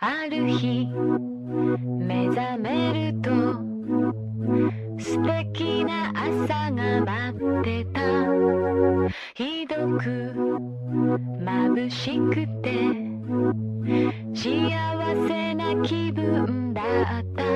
ある日目覚めると素敵な朝が待ってたひどく眩しくて幸せな気分だった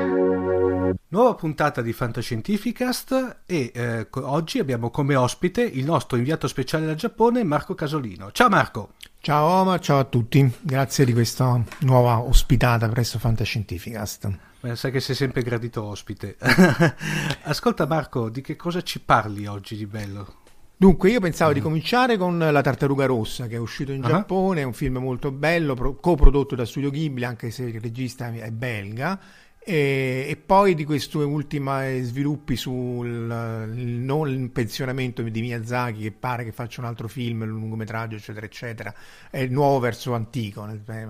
Nuova puntata di Fantascientificast e eh, oggi abbiamo come ospite il nostro inviato speciale dal Giappone Marco Casolino. Ciao Marco! Ciao Omar, ciao a tutti, grazie di questa nuova ospitata presso Fantascientificast. Beh, sai che sei sempre gradito ospite. Ascolta Marco, di che cosa ci parli oggi di bello? Dunque, io pensavo di cominciare con La Tartaruga Rossa, che è uscito in uh-huh. Giappone, è un film molto bello, pro- coprodotto da Studio Ghibli, anche se il regista è belga, e, e, poi di questi ultimi sviluppi sul non pensionamento di Miyazaki che pare che faccia un altro film, un lungometraggio eccetera eccetera è nuovo verso antico eh,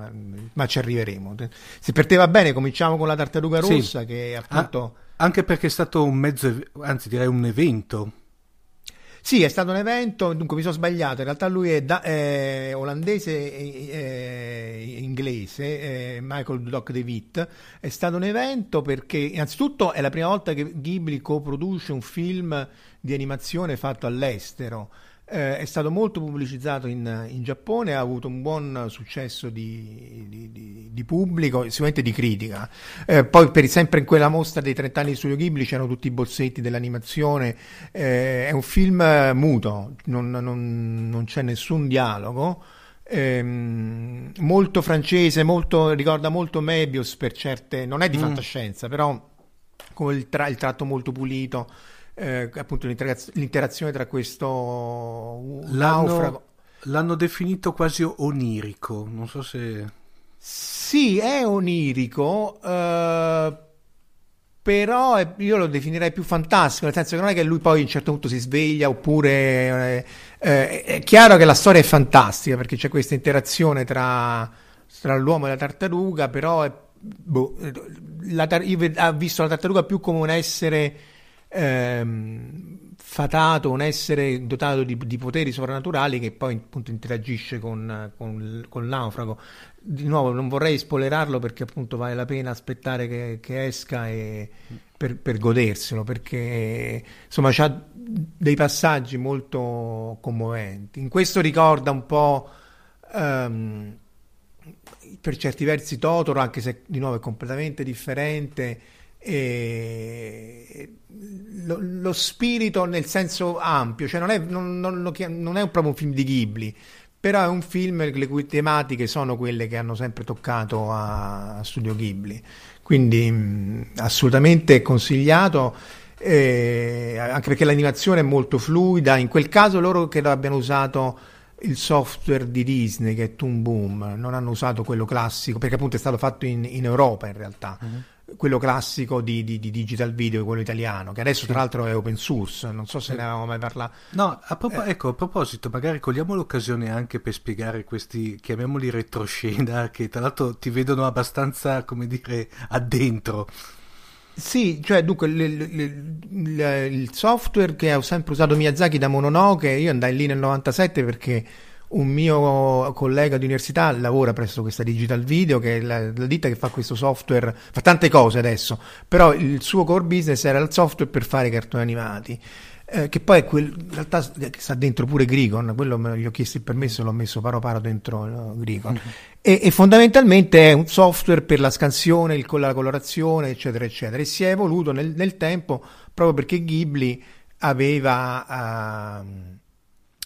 ma ci arriveremo se per te va bene cominciamo con la tartaruga rossa sì. che appunto ah, anche perché è stato un mezzo anzi direi un evento sì, è stato un evento, dunque mi sono sbagliato, in realtà lui è, da, è olandese e eh, inglese, Michael Doc DeWitt, è stato un evento perché innanzitutto è la prima volta che Ghibli coproduce un film di animazione fatto all'estero. Eh, è stato molto pubblicizzato in, in, Giappone, ha avuto un buon successo di, di, di, di pubblico e sicuramente di critica. Eh, poi, per, sempre in quella mostra dei 30 anni di Studio Ghibli c'erano tutti i bozzetti dell'animazione. Eh, è un film muto, non, non, non c'è nessun dialogo. Ehm, molto francese, molto, ricorda molto Mebius per certe. non è di mm. fantascienza, però con il, tra, il tratto molto pulito eh, appunto l'interazione tra questo naufrago. L'hanno definito quasi onirico, non so se... Sì, è onirico, eh, però è, io lo definirei più fantastico, nel senso che non è che lui poi a un certo punto si sveglia oppure... Eh, eh, è chiaro che la storia è fantastica perché c'è questa interazione tra, tra l'uomo e la tartaruga, però è, boh, la, io ho visto la tartaruga più come un essere ehm, fatato, un essere dotato di, di, poteri sovrannaturali che poi appunto interagisce con, con, con, il naufrago. Di nuovo non vorrei spoilerarlo perché appunto vale la pena aspettare che, che esca e, per, per, goderselo perché insomma ha dei passaggi molto commoventi. In questo ricorda un po'... Um, per certi versi Totoro, anche se di nuovo è completamente differente, e lo, lo, spirito nel senso ampio, cioè non è, non, non, non è proprio un film di Ghibli, però è un film le cui tematiche sono quelle che hanno sempre toccato a, a Studio Ghibli, quindi mh, assolutamente consigliato. Eh, anche perché l'animazione è molto fluida. In quel caso loro credo abbiano usato il software di Disney che è Toon Boom, non hanno usato quello classico perché appunto è stato fatto in, in Europa in realtà. Uh-huh quello classico di, di, di, digital video, quello italiano, che adesso tra l'altro è open source, non so se ne avevamo mai parlato. No, a prop- eh. ecco, a proposito, magari cogliamo l'occasione anche per spiegare questi, chiamiamoli retroscena, che tra l'altro ti vedono abbastanza, come dire, addentro. Sì, cioè dunque il, il, il, il software che ho sempre usato Miyazaki da Mononoke, io andai lì nel 97 perché un mio collega di università lavora presso questa Digital Video, che è la, la, ditta che fa questo software, fa tante cose adesso, però il suo core business era il software per fare cartoni animati. Eh, che poi è quel, in realtà sta dentro pure Grigon, quello me, gli ho chiesto il permesso e l'ho messo paro paro dentro no, Grigon. Mm-hmm. E, e, fondamentalmente è un software per la scansione, il, la colorazione, eccetera, eccetera. E si è evoluto nel, nel tempo proprio perché Ghibli aveva. Uh,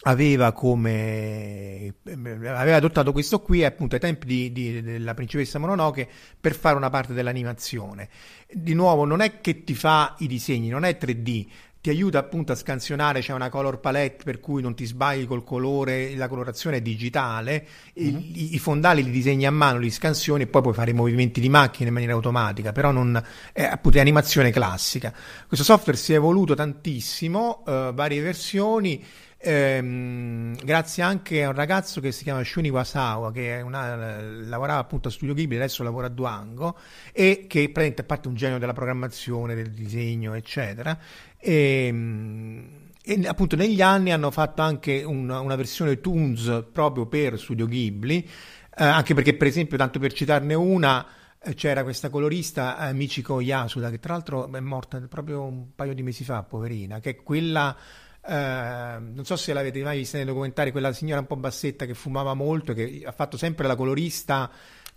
aveva come aveva adottato questo qui appunto ai tempi di, di, della principessa Mononoke per fare una parte dell'animazione di nuovo non è che ti fa i disegni non è 3D ti aiuta appunto a scansionare, c'è una color palette per cui non ti sbagli col colore, la colorazione è digitale, mm-hmm. I, i, fondali li disegni a mano, li scansioni e poi puoi fare i movimenti di macchina in maniera automatica, però non è appunto è animazione classica. Questo software si è evoluto tantissimo, uh, varie versioni, Ehm, grazie anche a un ragazzo che si chiama Shuni Wasawa, che una, lavorava appunto a Studio Ghibli, adesso lavora a Duango, e che praticamente è parte un genio della programmazione, del disegno, eccetera. Ehm, e appunto negli anni hanno fatto anche una, una versione Toons proprio per Studio Ghibli. eh, anche perché per esempio, tanto per citarne una, eh, c'era questa colorista eh, Michiko Yasuda, che tra l'altro è morta proprio un paio di mesi fa, poverina, che è quella... Uh, non so se l'avete mai vista nei documentari, quella signora un po' bassetta che fumava molto, che ha fatto sempre la colorista.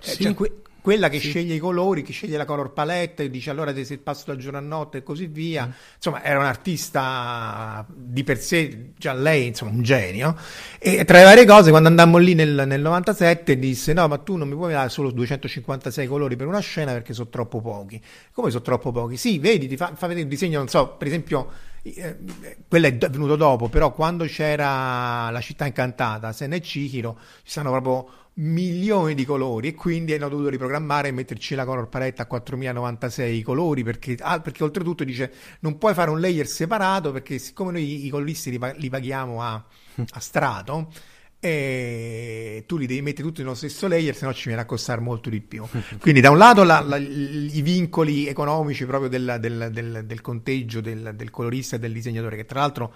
Eh, Sì. cioè, que- quella che Sì. sceglie i colori, che sceglie la color palette, dice allora se passo dal giorno a notte e così via. Mm. Insomma, era un'artista di per sé, già lei, insomma, un genio. E tra le varie cose, quando andammo lì nel, nel 97, disse: No, ma tu non mi puoi dare solo 256 colori per una scena perché sono troppo pochi. Come sono troppo pochi? Sì, vedi, ti fa, fa vedere un disegno, non so, per esempio. Eh, quello è venuto dopo, però quando c'era la città incantata, Sen e Chihiro, ci stanno proprio milioni di colori e quindi hanno dovuto riprogrammare e metterci la color palette a 4096 colori perché, ah, perché oltretutto dice non puoi fare un layer separato perché siccome noi i coloristi li, li paghiamo a, a strato e tu li devi mettere tutti nello stesso layer se no ci viene a costare molto di più quindi da un lato la- la- i vincoli economici proprio del, del- del- del conteggio del, colorista e del disegnatore che tra l'altro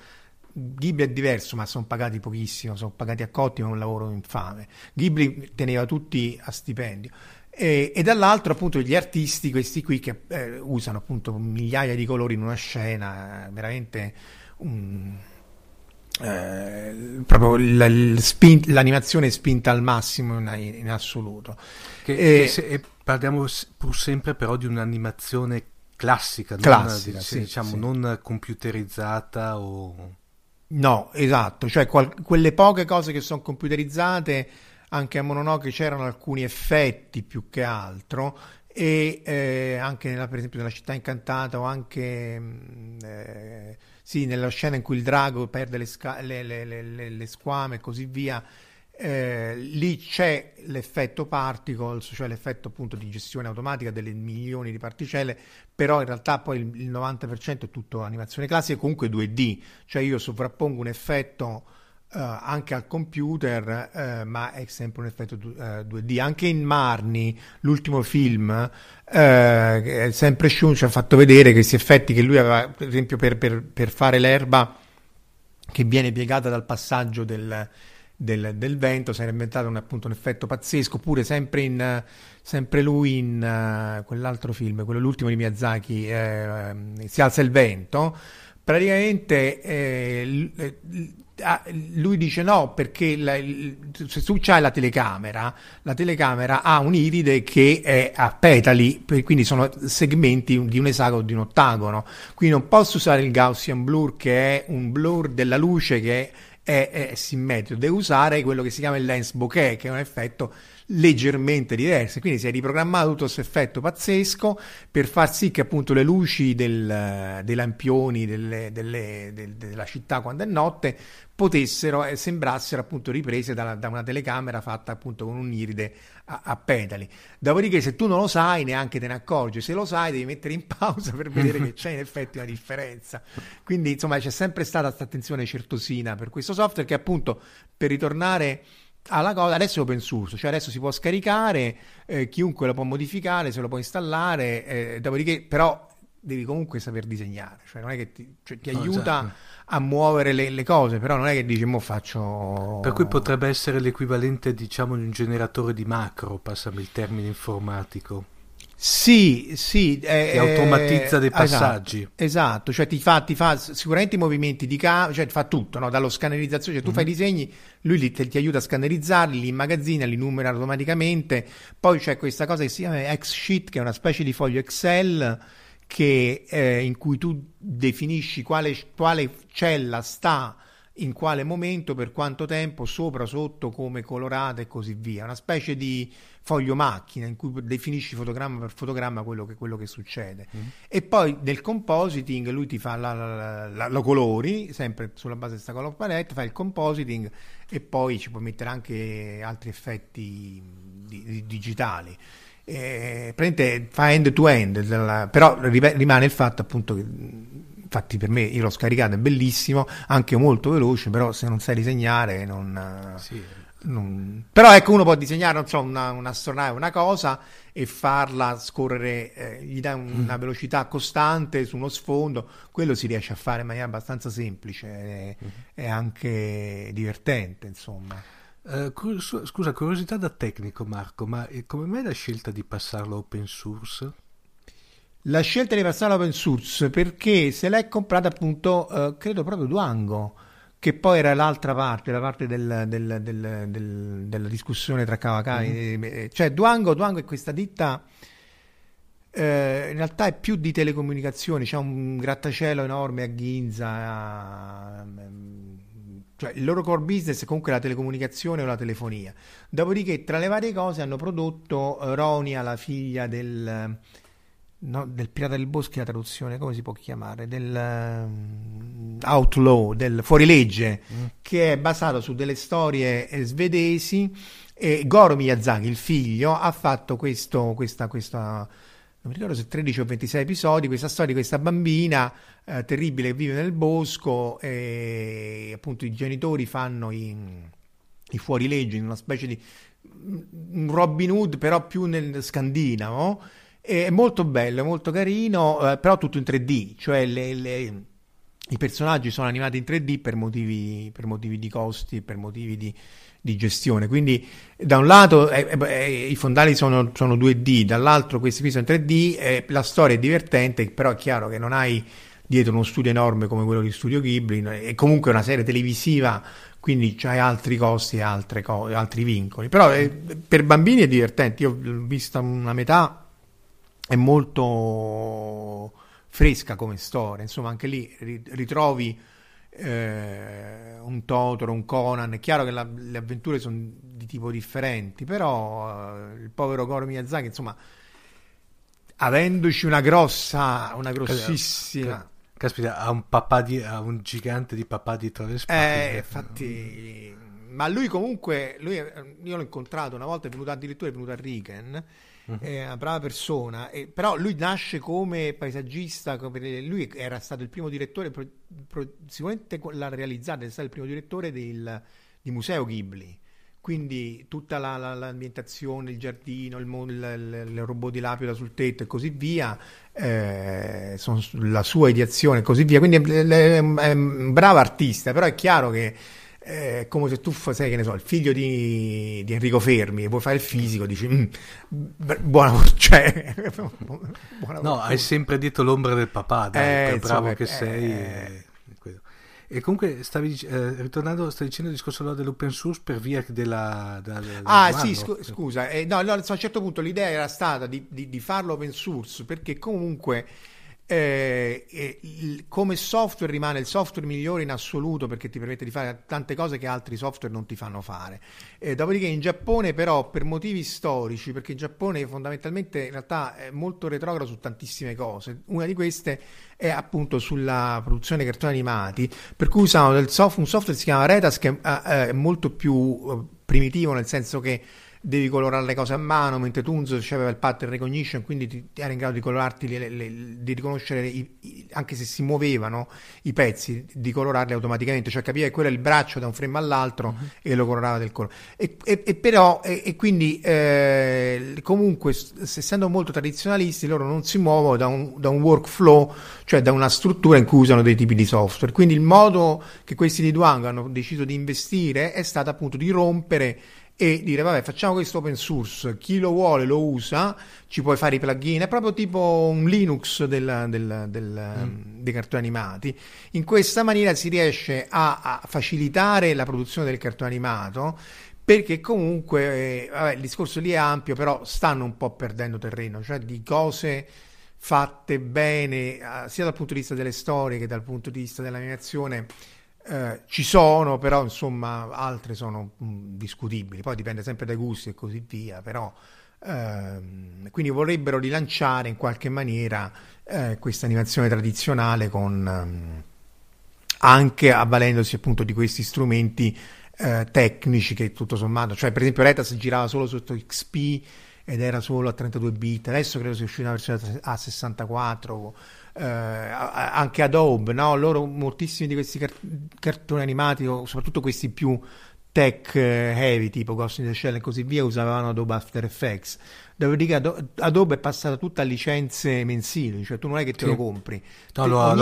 Ghibli è diverso, ma sono pagati pochissimo, sono pagati a cotti, ma è un lavoro infame. Ghibli teneva tutti a stipendio. E, e dall'altro appunto gli artisti, questi qui che eh, usano appunto migliaia di colori in una scena, veramente un- eh, proprio il- il spin- l'animazione è spinta al massimo in, in assoluto. Che, E- che se- parliamo pur sempre però di un'animazione classica, non, Classica, dic- sì, diciamo, sì. non computerizzata o... No, esatto, cioè qual- quelle poche cose che sono computerizzate, anche a Mononoke c'erano alcuni effetti più che altro e eh, anche nella, per esempio nella città incantata o anche mh, eh, sì, nella scena in cui il drago perde le, sca- le- le- le- squame e così via, eh, lì c'è l'effetto particles, cioè l'effetto appunto di gestione automatica delle milioni di particelle, però in realtà poi il, il 90% è tutto animazione classica, comunque 2D, cioè io sovrappongo un effetto anche al computer, eh, ma è sempre un effetto du- eh, 2D. Anche in Marni, l'ultimo film, eh, sempre Shun ci ha fatto vedere questi effetti che lui aveva, per esempio, per, per- per fare l'erba che viene piegata dal passaggio del, del- del vento, si era inventato un, appunto un effetto pazzesco, pure sempre, in, sempre lui in eh, quell'altro film, quello l'ultimo di Miyazaki, eh, Si alza il vento, praticamente eh, ah, lui dice no perché la- se tu c'hai la telecamera, la telecamera ha un'iride che è a petali, quindi sono segmenti di un esagono o di un ottagono, quindi non posso usare il Gaussian blur che è un blur della luce che è, è simmetrico, devo usare quello che si chiama il lens bokeh, che è un effetto leggermente diverso. Quindi si è riprogrammato tutto questo effetto pazzesco per far sì che appunto le luci del- dei lampioni delle- delle- del- della città quando è notte potessero e sembrassero appunto riprese da, da una telecamera fatta appunto con un'iride a, a petali. Dopodiché, se tu non lo sai, neanche te ne accorgi. Se lo sai, devi mettere in pausa per vedere che c'è in effetti una differenza. Quindi, insomma, c'è sempre stata questa attenzione certosina per questo software che appunto per ritornare alla cosa adesso è open source, cioè adesso si può scaricare, eh, chiunque lo può modificare, se lo può installare, eh, dopodiché però devi comunque saper disegnare, cioè non è che ti, cioè, ti No, aiuta esatto. A muovere le, le cose, però non è che dici mo faccio... Per cui potrebbe essere l'equivalente, diciamo, di un generatore di macro, passami il termine informatico, Sì, sì. eh, che automatizza dei esatto, passaggi. Esatto, cioè ti fa, ti fa sicuramente i movimenti di camera, cioè ti fa tutto, no? dallo scannerizzazione, cioè tu fai i disegni, lui li- te- ti aiuta a scannerizzarli, li immagazzina, li numera automaticamente, poi c'è questa cosa che si chiama X-Sheet, che è una specie di foglio Excel che, eh, in cui tu definisci quale, quale cella sta in quale momento, per quanto tempo, sopra, sotto, come colorata e così via. Una specie di foglio macchina in cui definisci fotogramma per fotogramma quello che, quello che succede. E poi nel compositing lui ti fa la, la- la- lo colori, sempre sulla base di questa color palette, fa il compositing e poi ci puoi mettere anche altri effetti di- di- digitali. Eh, praticamente fa end to end, della- però rimane il fatto appunto che infatti per me io l'ho scaricato, è bellissimo, anche molto veloce, però se non sai disegnare non... Sì. non- Però ecco, uno può disegnare, non so, una, un'astronave, una cosa e farla scorrere, eh, gli dà un- una velocità costante su uno sfondo, quello si riesce a fare in maniera abbastanza semplice, è, è anche divertente, insomma. Uh, scusa, curiosità da tecnico Marco, ma eh, come mai la scelta di passarlo open source? La scelta di passarlo open source perché se l'è comprata appunto, uh, credo proprio Duango, che poi era l'altra parte, la parte del, del, del, della discussione tra Kawakami. Mm-hmm. Cioè Duango, Duango è questa ditta eh, in realtà è più di telecomunicazioni, c'è un grattacielo enorme a Ginza, cioè il loro core business è comunque la telecomunicazione o la telefonia. Dopodiché, tra le varie cose, hanno prodotto Ronia, la figlia del, no, del pirata del bosco, la traduzione, come si può chiamare? Del um, outlaw, del fuorilegge, mm. che è basato su delle storie svedesi. E Goro Miyazaki, il figlio, ha fatto questo, questa, questa non mi ricordo se 13 o 26 episodi, questa storia di questa bambina eh, terribile che vive nel bosco e appunto i genitori fanno i, i fuorilegge in una specie di un Robin Hood però più nel scandinavo. È molto bello, è molto carino, eh, però tutto in 3D, cioè le, le, i personaggi sono animati in 3D per motivi, per motivi di costi, per motivi di, di gestione. Quindi da un lato eh, eh, i fondali sono, sono, 2D, dall'altro questi qui sono 3D, eh, la storia è divertente, però è chiaro che non hai dietro uno studio enorme come quello di Studio Ghibli, è comunque una serie televisiva, quindi c'hai altri costi e co- altri vincoli. Però eh, per bambini è divertente, io ho visto una metà, è molto fresca come storia, insomma anche lì ritrovi eh, un Totoro, un Conan. È chiaro che la, le avventure sono di tipo differenti, però eh, il povero Goro Miyazaki, insomma, avendoci una grossa, una grossissima... Caspita, ha un, papà di, ha un gigante di papà dietro le spalle. Eh, infatti... Ma lui comunque, lui, io l'ho incontrato una volta, è venuto addirittura è venuto a Riken. È una brava persona, e, però lui nasce come paesaggista, lui era stato il primo direttore, pro, pro, sicuramente l'ha realizzato, è stato il primo direttore del, di Museo Ghibli quindi tutta la, la, l'ambientazione, il giardino, il, il, il, robot di lapida sul tetto e così via, eh, la sua ideazione e così via. Quindi è, è, è, un bravo artista, però è chiaro che è come se tu sei, che ne so, il figlio di, di Enrico Fermi e vuoi fare il fisico, dici, mm, buona, cioè, buona No, hai sempre detto l'ombra del papà, dai, eh, per bravo che eh, sei. Eh, e comunque stavi eh, ritornando, stai dicendo il discorso dell'open source per via della. della ah, sì, scu- scusa, eh, no, no, a un certo punto l'idea era stata di, di, di farlo open source perché comunque eh, eh, come software rimane il software migliore in assoluto perché ti permette di fare tante cose che altri software non ti fanno fare. Eh, dopodiché in Giappone però per motivi storici, perché il Giappone fondamentalmente in realtà è molto retrogrado su tantissime cose, una di queste è appunto sulla produzione di cartoni animati, per cui usano soft- un software che si chiama Retas che è, è molto più eh, primitivo nel senso che devi colorare le cose a mano, mentre Tunzo aveva il pattern recognition, quindi ti, era in grado di colorarti, le, le, di riconoscere, i, i, anche se si muovevano i pezzi, di colorarli automaticamente, cioè capiva che quello è il braccio da un frame all'altro uh-huh. e lo colorava del colore. E, e, e però, e, e quindi eh, comunque, essendo molto tradizionalisti, loro non si muovono da un, da un workflow, cioè da una struttura in cui usano dei tipi di software. Quindi il modo che questi di Duang hanno deciso di investire è stato appunto di rompere e dire vabbè facciamo questo open source, chi lo vuole lo usa, ci puoi fare i plugin, è proprio tipo un Linux del, del, del, mm. dei cartoni animati. In questa maniera si riesce a, a facilitare la produzione del cartone animato perché comunque eh, vabbè, il discorso lì è ampio, però stanno un po' perdendo terreno, cioè di cose fatte bene eh, sia dal punto di vista delle storie che dal punto di vista dell'animazione eh, ci sono, però insomma altre sono mm, discutibili, poi dipende sempre dai gusti e così via, però ehm, quindi vorrebbero rilanciare in qualche maniera eh, questa animazione tradizionale con ehm, anche avvalendosi appunto di questi strumenti eh, tecnici che tutto sommato, cioè per esempio Retas girava solo sotto XP ed era solo a 32 bit, adesso credo sia uscita una versione a 64 eh, anche Adobe, no? loro moltissimi di questi cart- cartoni animati, soprattutto questi più tech heavy tipo Ghost in the Shell e così via usavano Adobe After Effects dopodiché Adobe è passata tutta a licenze mensili cioè tu non è che te sì. lo compri no, lo, ogni...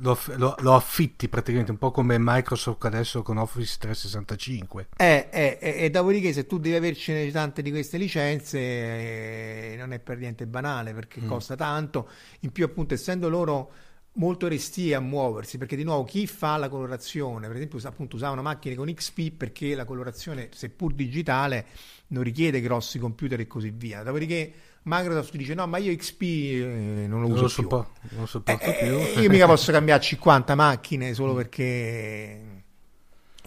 lo, lo, lo, affitti praticamente un po' come Microsoft adesso con Office 365 eh, eh, eh, e dopodiché se tu devi avercene tante di queste licenze eh, non è per niente banale perché mm. costa tanto in più appunto essendo loro molto restie a muoversi perché di nuovo chi fa la colorazione per esempio appunto usavano macchine con XP perché la colorazione seppur digitale non richiede grossi computer e così via. Dopodiché Microsoft dice no ma io XP eh, non lo uso non più. non lo sopporto eh, più. eh, io mica posso cambiare 50 macchine solo perché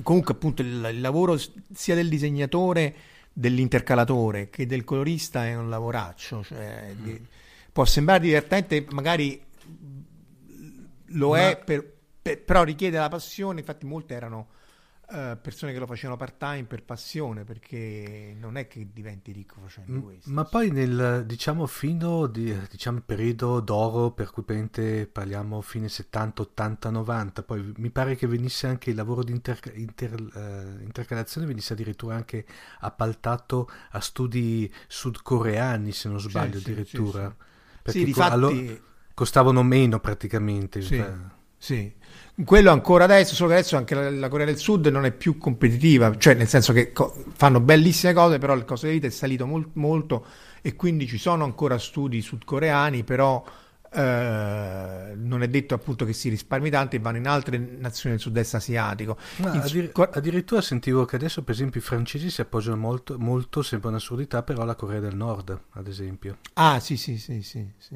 comunque appunto il, il lavoro sia del disegnatore dell'intercalatore che del colorista è un lavoraccio cioè, mm. può sembrare divertente magari lo Ma... è, per, per, però richiede la passione. Infatti, molte erano uh, persone che lo facevano part time per passione, perché non è che diventi ricco facendo questo. Ma poi nel diciamo fino di, diciamo periodo d'oro, per cui parliamo fine 70, 80, 90, poi mi pare che venisse anche il lavoro di inter, inter, uh, intercalazione, venisse addirittura anche appaltato a studi sudcoreani, se non sbaglio, sì, addirittura. Sì, sì. Perché sì, difatti... Allora, costavano meno praticamente. Sì, sì. Quello ancora adesso, solo che adesso anche la, la, Corea del Sud non è più competitiva, cioè nel senso che co- fanno bellissime cose, però il costo di vita è salito mol- molto e quindi ci sono ancora studi sudcoreani, però eh, non è detto appunto che si risparmi tanto e vanno in altre nazioni del sud-est asiatico. Addir- su- addirittura sentivo che adesso per esempio i francesi si appoggiano molto, molto sembra un'assurdità, però alla Corea del Nord, ad esempio. Ah sì sì sì sì. sì.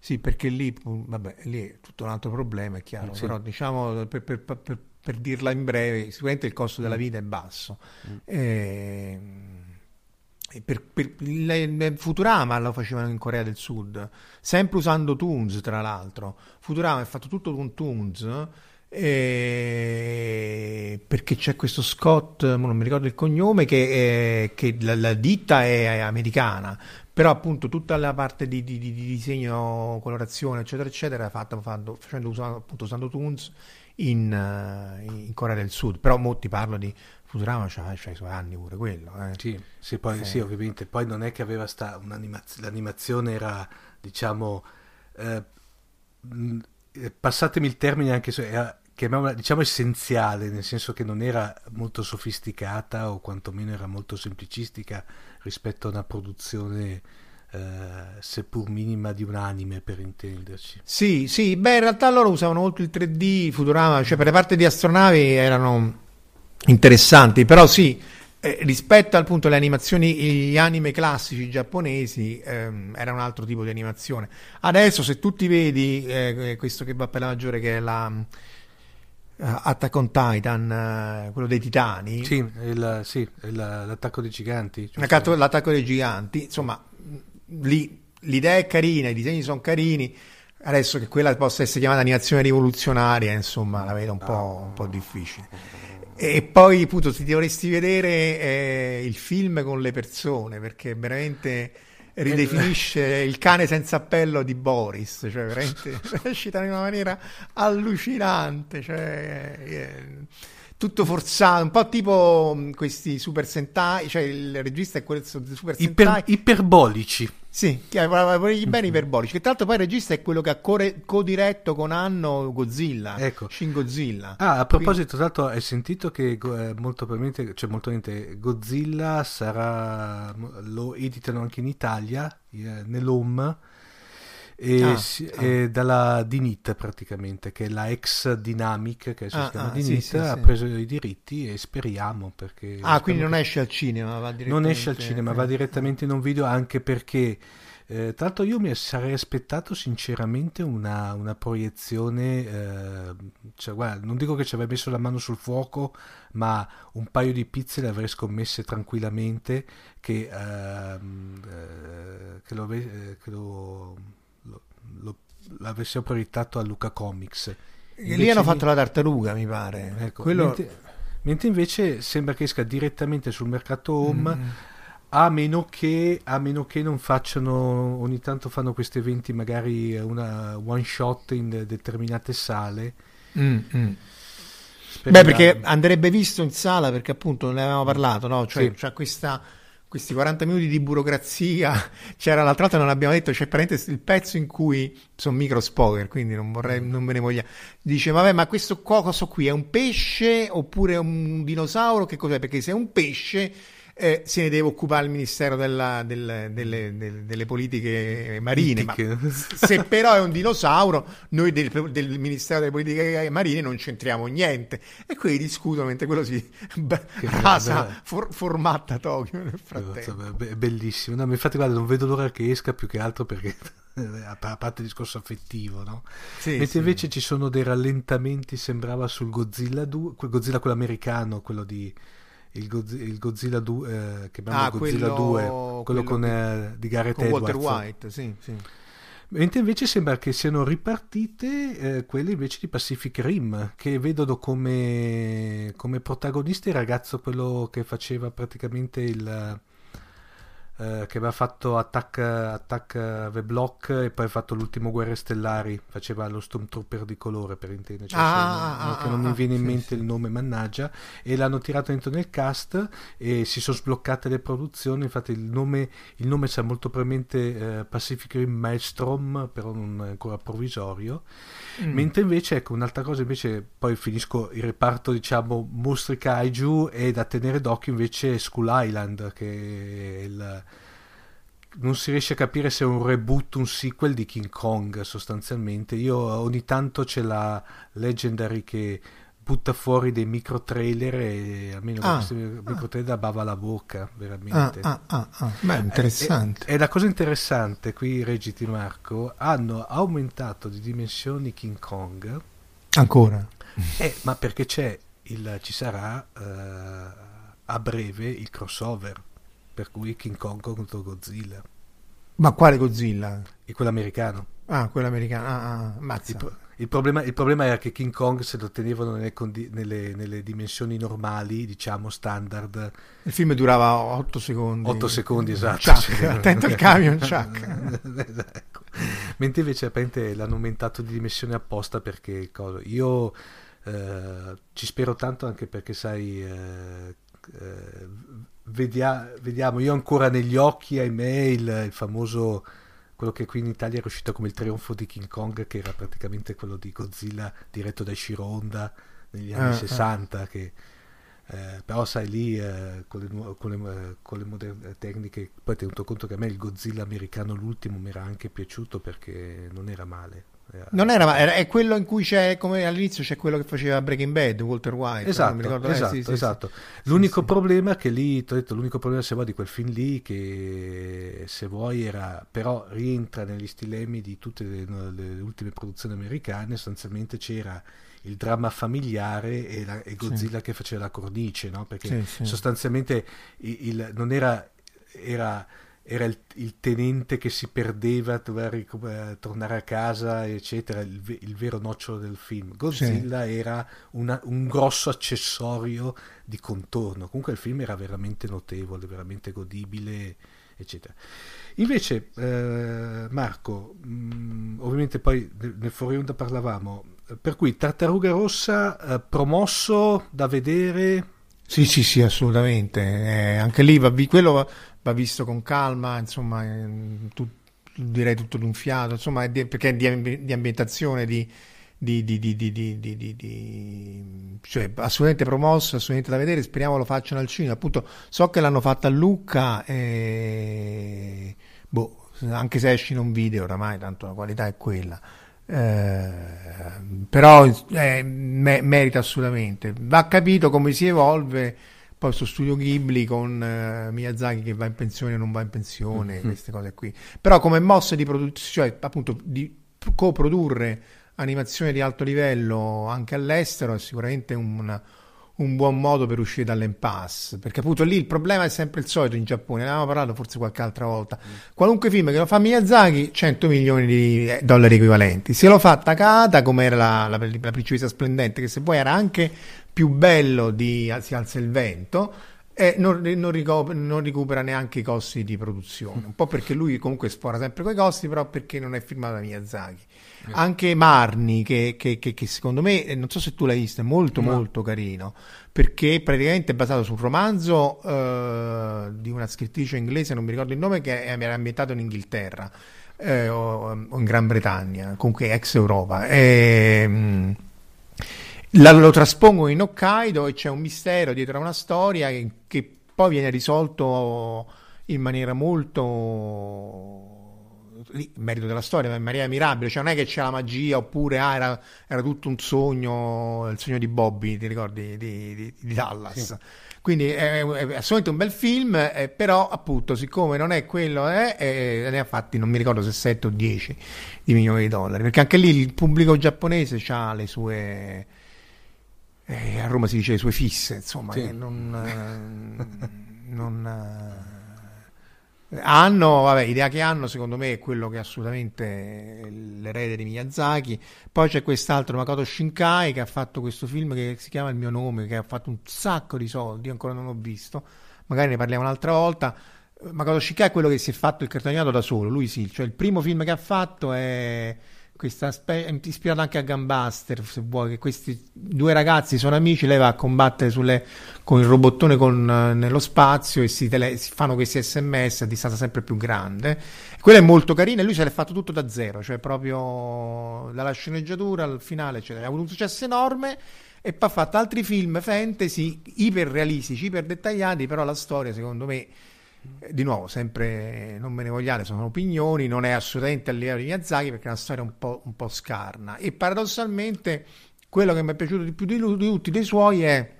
Sì, perché lì, vabbè, lì è tutto un altro problema, è chiaro, sì. però diciamo, per, per, per, per, dirla in breve, sicuramente il costo della mm. vita è basso. Mm. E, e per, per, il, Futurama lo facevano in Corea del Sud, sempre usando Toons, tra l'altro. Futurama è fatto tutto con Toons. Eh, perché c'è questo Scott, non mi ricordo il cognome, che, è, che la, la, ditta è americana, però appunto tutta la parte di, di, di disegno, colorazione eccetera eccetera è fatta, fatta facendo usando, appunto usando Toons in, uh, in, Corea del Sud però mo ti parlo di Futurama c'ha, c'ha i suoi anni pure quello eh. sì, sì, poi, eh. sì, ovviamente poi non è che aveva sta un'animazione l'animazione era diciamo eh, passatemi il termine anche se era chiamiamola diciamo essenziale, nel senso che non era molto sofisticata o quantomeno era molto semplicistica rispetto a una produzione eh, seppur minima di un anime per intenderci. Sì, sì, beh in realtà loro usavano molto il 3D, Futurama, cioè per le parti di astronavi erano interessanti, però sì, eh, rispetto al punto alle animazioni, gli anime classici giapponesi ehm, era un altro tipo di animazione. Adesso se tu ti vedi eh, questo che va per la maggiore che è la uh, Attack on Titan, uh, quello dei titani. Sì, il, sì il, l'attacco dei giganti. L'attacco, l'attacco dei giganti, insomma, lì l'idea è carina, i disegni sono carini. Adesso che quella possa essere chiamata animazione rivoluzionaria, insomma, la vedo un po', un po difficile. E poi, appunto, ti dovresti vedere eh, il film con le persone, perché veramente ridefinisce il cane senza appello di Boris, cioè veramente recita in una maniera allucinante, cioè, eh, tutto forzato, un po' tipo mm, questi Super Sentai, cioè il regista è quello di Super Sentai. Iper, iperbolici. Sì, aveva gli beni iperbolici. Che tra l'altro poi il regista è quello che ha co-diretto con Anno Godzilla, ecco. Shin Godzilla. Ah, a proposito, Quindi... tra l'altro hai sentito che eh, molto probabilmente, cioè molto probabilmente Godzilla sarà, lo editano anche in Italia, eh, nell'Home e, ah, si, ah. E dalla Dinit praticamente che è la ex Dynamic che adesso ah, si chiama ah, Dinit sì, sì, ha sì. preso i diritti e speriamo perché ah quindi non esce al cinema va non esce al cinema va direttamente in un video anche perché eh, tra l'altro io mi sarei aspettato sinceramente una, una proiezione, eh, cioè, guarda, non dico che ci avrei messo la mano sul fuoco, ma un paio di pizze le avrei scommesse tranquillamente che, ehm, eh, che, lo, eh, che lo lo, l'avessero proiettato a Luca Comics. E lì hanno fatto la tartaruga, mi pare. Ecco, Quello... mentre, mentre, invece sembra che esca direttamente sul mercato home. Mm. A meno, che, a meno che non facciano ogni tanto fanno questi eventi magari una one shot in determinate sale mm, mm. Beh, perché andrebbe visto in sala perché appunto ne avevamo parlato, no? Cioè, Sì. c'ha questa, questi 40 minuti di burocrazia. C'era l'altra volta, non abbiamo detto, c'è parentesi, il pezzo in cui sono micro spoiler, quindi non vorrei, non me ne voglia. Dice, vabbè, ma questo co- coso qui è un pesce oppure un dinosauro? Che cos'è? Perché se è un pesce. Eh, se ne deve occupare il Ministero della- del- delle, del- delle politiche marine. Ma se però è un dinosauro, noi del, del Ministero delle Politiche Marine non c'entriamo niente. E quelli discutono mentre quello si b- rasa, for- formatta Tokyo nel frattempo. Insomma, be- È bellissimo. No, infatti, guarda, non vedo l'ora che esca più che altro perché, a parte il discorso affettivo, no? Sì, Mentre sì. invece ci sono dei rallentamenti, sembrava sul Godzilla 2, quel Godzilla quello americano, quello di il, Goz- il Godzilla 2, eh, che chiamiamo Ah, Godzilla quello- 2, quello, quello con, eh, di Gareth con Walter Edwards. White, sì, sì. Mentre invece sembra che siano ripartite eh, quelle invece di Pacific Rim, che vedono come, come protagonista il ragazzo quello che faceva praticamente il... eh, che aveva fatto Attack, Attack the Block e poi ha fatto l'ultimo Guerre Stellari, faceva lo Stormtrooper di colore per intenderci, Ah, se ah, non- ah, che non ah, mi viene in sì, mente sì. il nome, mannaggia, e l'hanno tirato dentro nel cast e si sono sbloccate le produzioni, infatti il nome, il nome c'è molto probabilmente eh, Pacific Rim Maelstrom, però non è ancora provvisorio. Mm. Mentre invece, ecco, un'altra cosa invece, poi finisco il reparto, diciamo, mostri kaiju e da tenere d'occhio invece Skull Island, che è il... Non si riesce a capire se è un reboot, un sequel di King Kong sostanzialmente. Io ogni tanto c'è la Legendary che butta fuori dei micro trailer e almeno Ah, questi micro trailer bava la bocca, Ah, veramente. ah, ah, ah. Beh, interessante. E, e la cosa interessante qui, Regiti Marco, hanno aumentato di dimensioni King Kong, Ancora. eh, ma perché c'è il, ci sarà eh, a breve il crossover, per cui King Kong contro Godzilla, Ma quale Godzilla? e quello americano. Ah, quello americano. Ah, ah, Il, pro- il problema, il problema era che King Kong se lo tenevano nelle, condi- nelle- nelle dimensioni normali, diciamo standard, Il film durava 8 secondi. 8 secondi esatto. Chuck, Sì. attento al camion, Chuck. Ecco. Mentre invece apparentemente l'hanno aumentato di dimensione apposta perché cosa? io eh, ci spero tanto anche perché sai eh, eh, vedia- vediamo io ancora negli occhi ahimè il, il famoso quello che qui in Italia è uscito come il trionfo di King Kong che era praticamente quello di Godzilla diretto da Shiro Honda negli anni Ah, ah. 60 che eh, però sai lì eh, con, le, con, le, eh, con le moderne tecniche poi tenuto conto che a me il Godzilla americano l'ultimo mi era anche piaciuto perché non era male Non era, ma era- è quello in cui c'è, come all'inizio c'è quello che faceva Breaking Bad, Walter White. Esatto, mi ricordo- eh, esatto, sì, sì, esatto. sì. L'unico Sì, problema che lì, ti ho detto, l'unico problema se vuoi di quel film lì, che se vuoi era, però rientra negli stilemi di tutte le, le ultime produzioni americane, sostanzialmente c'era il dramma familiare e, la- e Godzilla che faceva la cornice, no? Perché sostanzialmente il, il- non era, era, era il, il tenente che si perdeva, doveva ric- eh, tornare a casa, eccetera, il, il vero nocciolo del film. Godzilla era una- un grosso accessorio di contorno. Comunque il film era veramente notevole, veramente godibile, eccetera. Invece, eh, Marco, mh, ovviamente poi nel, fuori onda parlavamo, per cui Tartaruga Rossa eh, promosso da vedere. Sì, sì, sì, assolutamente. Eh, anche lì va, quello va, va visto con calma, insomma, ehm, tu- direi tutto d'un fiato, insomma, è di- perché è di, di ambientazione, di, di, di, di, di, di, di- di- cioè, assolutamente promosso, assolutamente da vedere, speriamo lo facciano al cinema. Appunto, so che l'hanno fatta a Lucca, e, boh, anche se esce in un video oramai, tanto la qualità è quella. Eh, però eh, me- merita assolutamente. Va capito come si evolve poi sto studio Ghibli con eh, Miyazaki che va in pensione o non va in pensione, queste cose qui. Però come mosse di produzione, cioè appunto di coprodurre animazione di alto livello anche all'estero è sicuramente un, un buon modo per uscire dall'impasse, perché appunto lì il problema è sempre il solito in Giappone, ne avevamo parlato forse qualche altra volta. Qualunque film che lo fa Miyazaki, 100 milioni di eh, dollari equivalenti. Se lo fa Takata, come era la, la, la principessa splendente, che se poi era anche più bello di Si alza il vento, E non, non, rico- non recupera neanche i costi di produzione, un po' perché lui comunque sfora sempre quei costi, però perché non è firmato da Miyazaki. Anche Marni, che, che- che- che secondo me, eh, non so se tu l'hai visto, è molto No. molto carino, perché praticamente è basato su un romanzo eh, di una scrittrice inglese, non mi ricordo il nome, che era ambientato in Inghilterra eh, o, o in Gran Bretagna, comunque ex Europa. E, mm, la- lo traspongono in Hokkaido e c'è un mistero dietro a una storia che, che poi viene risolto in maniera molto lì, merito della storia, ma in maniera mirabile, cioè non è che c'è la magia oppure ah, era, era tutto un sogno, il sogno di Bobby, ti ricordi di, di- di Dallas. Quindi è, è assolutamente un bel film, eh, però appunto siccome non è quello, eh, eh, ne ha fatti non mi ricordo se 7 o 10 di milioni di dollari, perché anche lì il pubblico giapponese ha le sue... eh, a Roma si dice le sue fisse, insomma, Sì. che non... eh, non eh, hanno, vabbè, l'idea che hanno secondo me è quello che è assolutamente l'erede di Miyazaki. Poi c'è quest'altro Makoto Shinkai che ha fatto questo film che si chiama Il mio nome, che ha fatto un sacco di soldi, io ancora non l'ho visto, magari ne parliamo un'altra volta. Makoto Shinkai è quello che si è fatto il cartone animato da solo, lui sì, cioè il primo film che ha fatto è questa spe- è ispirato anche a Gunbuster, se vuoi, che questi due ragazzi sono amici, lei va a combattere sulle- con il robottone con, eh, nello spazio e si, tele- si fanno questi sms a distanza sempre più grande. Quello è molto carino e lui se l'è fatto tutto da zero, cioè proprio dalla sceneggiatura al finale, eccetera. Ha avuto un successo enorme e poi ha fatto altri film fantasy iper realistici, iper dettagliati, però la storia secondo me di nuovo, sempre non me ne vogliate, sono opinioni, non è assolutamente a livello di Miyazaki perché è una storia un po', un po' scarna. E paradossalmente quello che mi è piaciuto di più di, lui- di tutti dei suoi è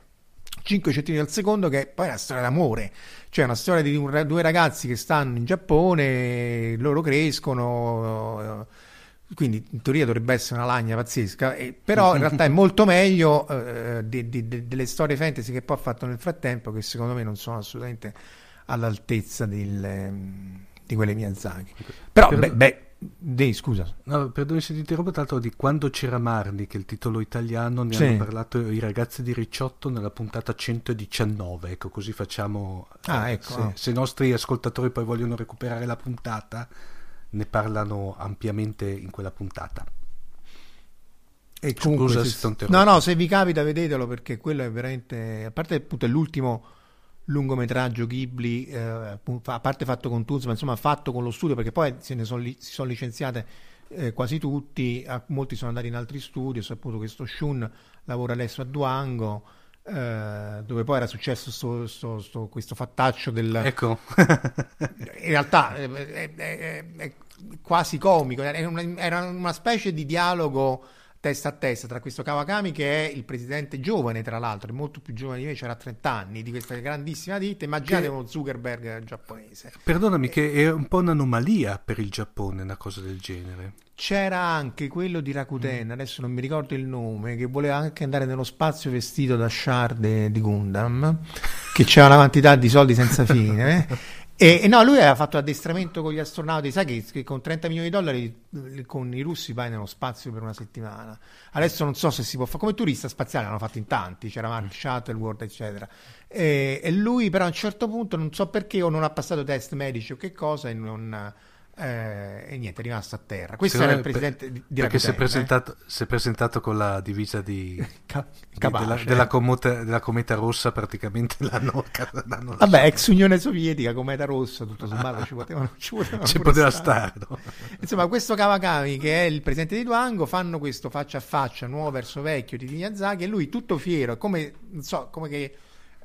5 centesimi al secondo, che poi è una storia d'amore, cioè una storia di un- due ragazzi che stanno in Giappone, loro crescono. eh, Quindi in teoria dovrebbe essere una lagna pazzesca, e- però in realtà è molto meglio eh, di- di- di- delle storie fantasy che poi ha fatto nel frattempo, che secondo me non sono assolutamente all'altezza del, ehm, di quelle Miyazaki. Però, Per- beh, beh, dei, scusa. No, perdoni se ti interrompo, tra l'altro di Quando c'era Marni, che è il titolo italiano, ne Sì. hanno parlato i ragazzi di Ricciotto nella puntata 119, ecco così facciamo... Ah, eh, ecco. Se, se i nostri ascoltatori poi vogliono recuperare la puntata, ne parlano ampiamente in quella puntata. E Scusa comunque, se se- interrotto. no, no, se vi capita vedetelo perché quello è veramente, a parte appunto l'ultimo lungometraggio Ghibli, eh, a parte fatto con Tuzma, insomma fatto con lo studio perché poi se ne sono, li- si sono licenziate eh, quasi tutti, a- molti sono andati in altri studi, so appunto questo Shun lavora adesso a Duango, eh, dove poi era successo sto- sto- sto- questo fattaccio del... Ecco, in realtà eh, è, è- è quasi comico, era una, era una specie di dialogo testa a testa tra questo Kawakami che è il presidente giovane tra l'altro, è molto più giovane di me, c'era 30 anni, di questa grandissima ditta, immaginate Che- uno Zuckerberg giapponese. perdonami che è un po' un'anomalia per il Giappone una cosa del genere. C'era anche quello di Rakuten, adesso non mi ricordo il nome, che voleva anche andare nello spazio vestito da Shard di Gundam, che c'era una quantità di soldi senza fine. E, e no, lui aveva fatto addestramento con gli astronauti, sai che, con 30 milioni di dollari eh, con i russi vai nello spazio per una settimana. Adesso non so se si può fare, come turista spaziale l'hanno fatto in tanti, c'era Mark Shuttle, World, eccetera. E, e lui però a un certo punto, non so perché, o non ha passato test medici o che cosa, e non... eh, e niente, è rimasto a terra. Questo Secondo era il me per- presidente di, di perché si è, Rakuten, eh. presentato, si è presentato con la divisa di, Ca- di- della, della comota, della cometa rossa praticamente l'hanno, l'hanno Vabbè, ex Unione Sovietica, cometa rossa, tutto sommato ci potevano, ci potevano ci poteva stare. stare no? Insomma, questo Kawakami, che è il presidente di Duango, fanno questo faccia a faccia, nuovo verso vecchio di Miyazaki, e lui tutto fiero, come, non so, come che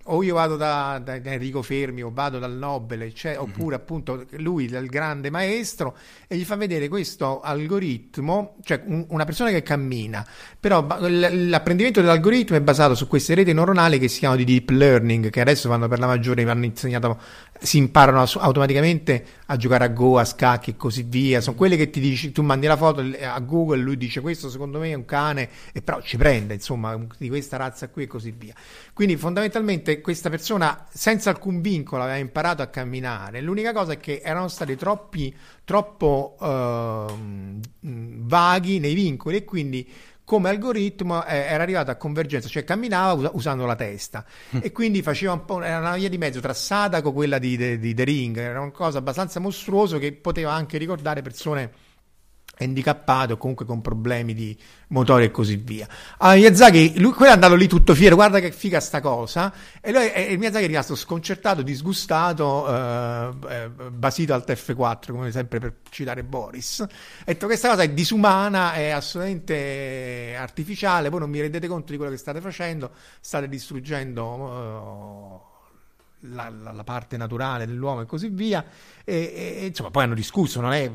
o io vado da, da- Enrico Fermi o vado dal Nobel, cioè, oppure appunto lui dal grande maestro, e gli fa vedere questo algoritmo, cioè un- una persona che cammina, però l- l'apprendimento dell'algoritmo è basato su queste reti neuronali che si chiamano di deep learning, che adesso vanno per la maggiore, vanno insegnato, si imparano automaticamente a giocare a Go, a scacchi e così via. Sono quelle che ti dici, tu mandi la foto a Google, lui dice questo secondo me è un cane, e però ci prende, insomma, di questa razza qui e così via. Quindi fondamentalmente questa persona senza alcun vincolo aveva imparato a camminare. L'unica cosa è che erano stati troppi, troppo mh, vaghi nei vincoli e quindi come algoritmo eh, era arrivato a convergenza, cioè camminava us- usando la testa. E quindi faceva un po', era una via di mezzo tra Sadako e quella di, di, di The Ring, era una cosa abbastanza mostruosa che poteva anche ricordare persone handicappato o comunque con problemi di motore e così via. Allora, Miyazaki, lui, quello è andato lì tutto fiero, guarda che figa sta cosa, e, lui, e Miyazaki è rimasto sconcertato, disgustato, eh, eh, basito al TF4, come sempre per citare Boris. Ha detto questa cosa è disumana, è assolutamente artificiale, voi non vi rendete conto di quello che state facendo, state distruggendo... Uh, la, la, la, parte naturale dell'uomo e così via. E, e, insomma, poi hanno discusso. Non è,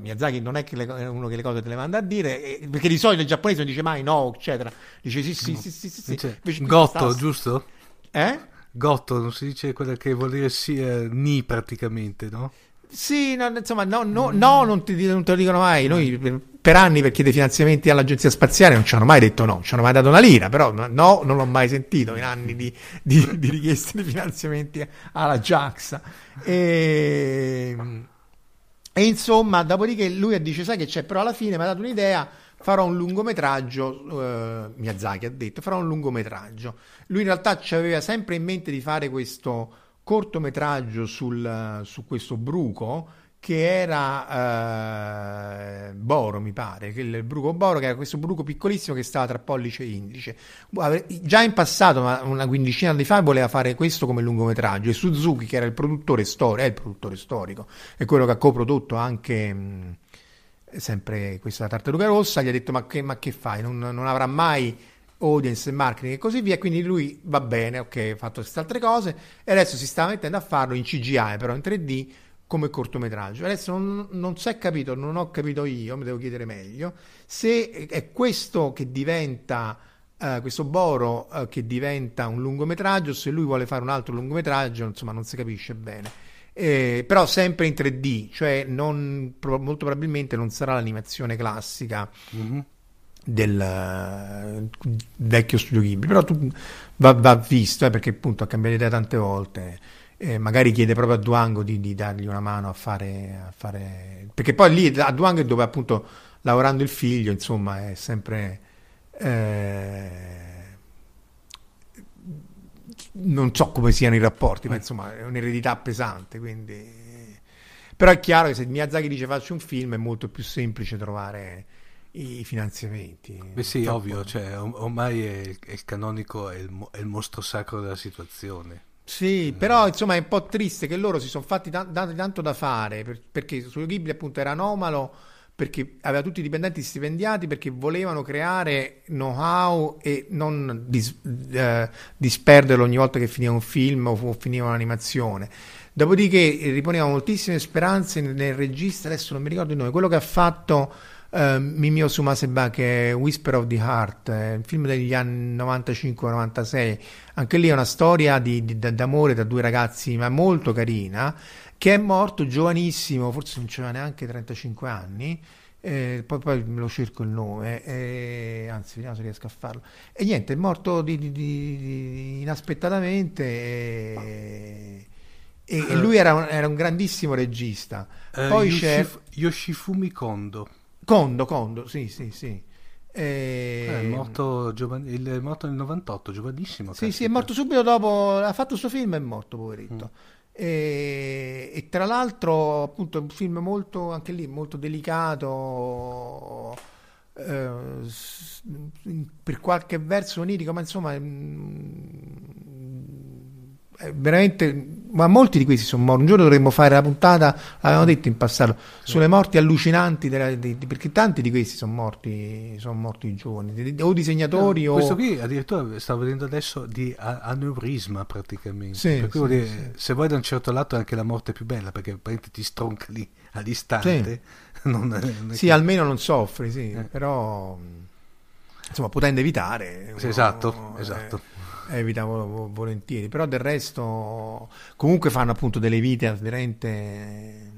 Miyazaki non è, che le, è uno che le cose te le manda a dire, e, perché di solito il giapponese non dice mai no, eccetera. Dice sì, sì, no. sì, sì, sì, sì. Dice, Gotto, giusto? Eh? Gotto, non si dice quello che vuol dire sì, eh, ni praticamente, no? Sì, no, insomma, no, no, no non, ti, non, te lo dicono mai. Noi per, anni per chiedere finanziamenti all'agenzia spaziale non ci hanno mai detto no, non ci hanno mai dato una lira, però no, non l'ho mai sentito in anni di, di, di richieste di finanziamenti alla JAXA. E, e, insomma, dopodiché lui dice, sai che c'è, però alla fine mi ha dato un'idea, farò un lungometraggio, eh, Miyazaki ha detto, farò un lungometraggio. Lui in realtà ci aveva sempre in mente di fare questo cortometraggio sul, su questo bruco che era eh, Boro, mi pare, il bruco Boro, che era questo bruco piccolissimo che stava tra pollice e indice. Già in passato, una quindicina di fa, voleva fare questo come lungometraggio e Suzuki, che era il produttore storico, è il produttore storico, è quello che ha coprodotto anche mh, sempre questa tartaruga rossa, gli ha detto ma che, ma che fai? Non, non avrà mai audience e marketing e così via. Quindi lui va bene, ok, ha fatto queste altre cose e adesso si sta mettendo a farlo in CGI, però in 3D come cortometraggio. Adesso non, non si è capito, non ho capito io, mi devo chiedere meglio, se è questo che diventa. Uh, questo Boro uh, che diventa un lungometraggio, se lui vuole fare un altro lungometraggio, insomma, non si capisce bene. Eh, però sempre in 3D, cioè non, pro- molto probabilmente non sarà l'animazione classica. Mm-hmm del uh, vecchio studio Ghibli però tu, va, va, visto eh, perché appunto ha cambiato idea tante volte eh, magari chiede proprio a Duango di, di dargli una mano a fare, a fare, perché poi lì a Duango è dove appunto lavorando il figlio insomma è sempre eh, non so come siano i rapporti ma insomma è un'eredità pesante quindi però è chiaro che se Miyazaki dice faccio un film è molto più semplice trovare i finanziamenti. Beh sì, Troppo. ovvio, cioè, ormai è, è il canonico, è il, è il, mostro sacro della situazione. Sì, però insomma è un po' triste che loro si sono fatti t- tanto da fare, per, perché su Ghibli appunto era anomalo, perché aveva tutti i dipendenti stipendiati, perché volevano creare know-how e non dis- eh, disperderlo ogni volta che finiva un film o, o finiva un'animazione. Dopodiché riponevano moltissime speranze nel, nel regista, adesso non mi ricordo il nome, quello che ha fatto uh, Mimio Sumaseba che è Whisper of the Heart, un film degli anni 95-96, anche lì è una storia di, di, d'amore tra due ragazzi, ma molto carina, che è morto giovanissimo, forse non c'era neanche 35 anni. Eh, poi, poi, me lo cerco il nome, eh, anzi, vediamo se riesco a farlo. E niente, è morto di, inaspettatamente. E, e, e lui era un, era un, grandissimo regista. Uh, poi Yoshif- c'è Yoshifumi Kondo. Condo, Condo, sì, sì, sì. E... Eh, è, morto giovan... è morto nel 98, giovanissimo. Sì, sì, è morto subito dopo, ha fatto il suo film e è morto, poveretto. Mm. E, e, tra l'altro, appunto, è un film molto, anche lì, molto delicato, eh, per qualche verso onirico, ma insomma... Mm, veramente, ma molti di questi sono morti. Un giorno dovremmo fare la puntata, avevamo detto in passato, sulle morti allucinanti, della, di, di, perché tanti di questi sono morti, sono morti giovani, o disegnatori no, o... Questo qui addirittura stavo vedendo adesso di aneurisma praticamente. Sì, sì, dire, sì. Se vuoi da un certo lato è anche la morte più bella, perché ti stronca lì all'istante. Non, non sì, che... almeno non soffri, sì, eh. però insomma potendo evitare. Sì, esatto, esatto. Eh, evitavo volentieri, però del resto comunque fanno appunto delle vite veramente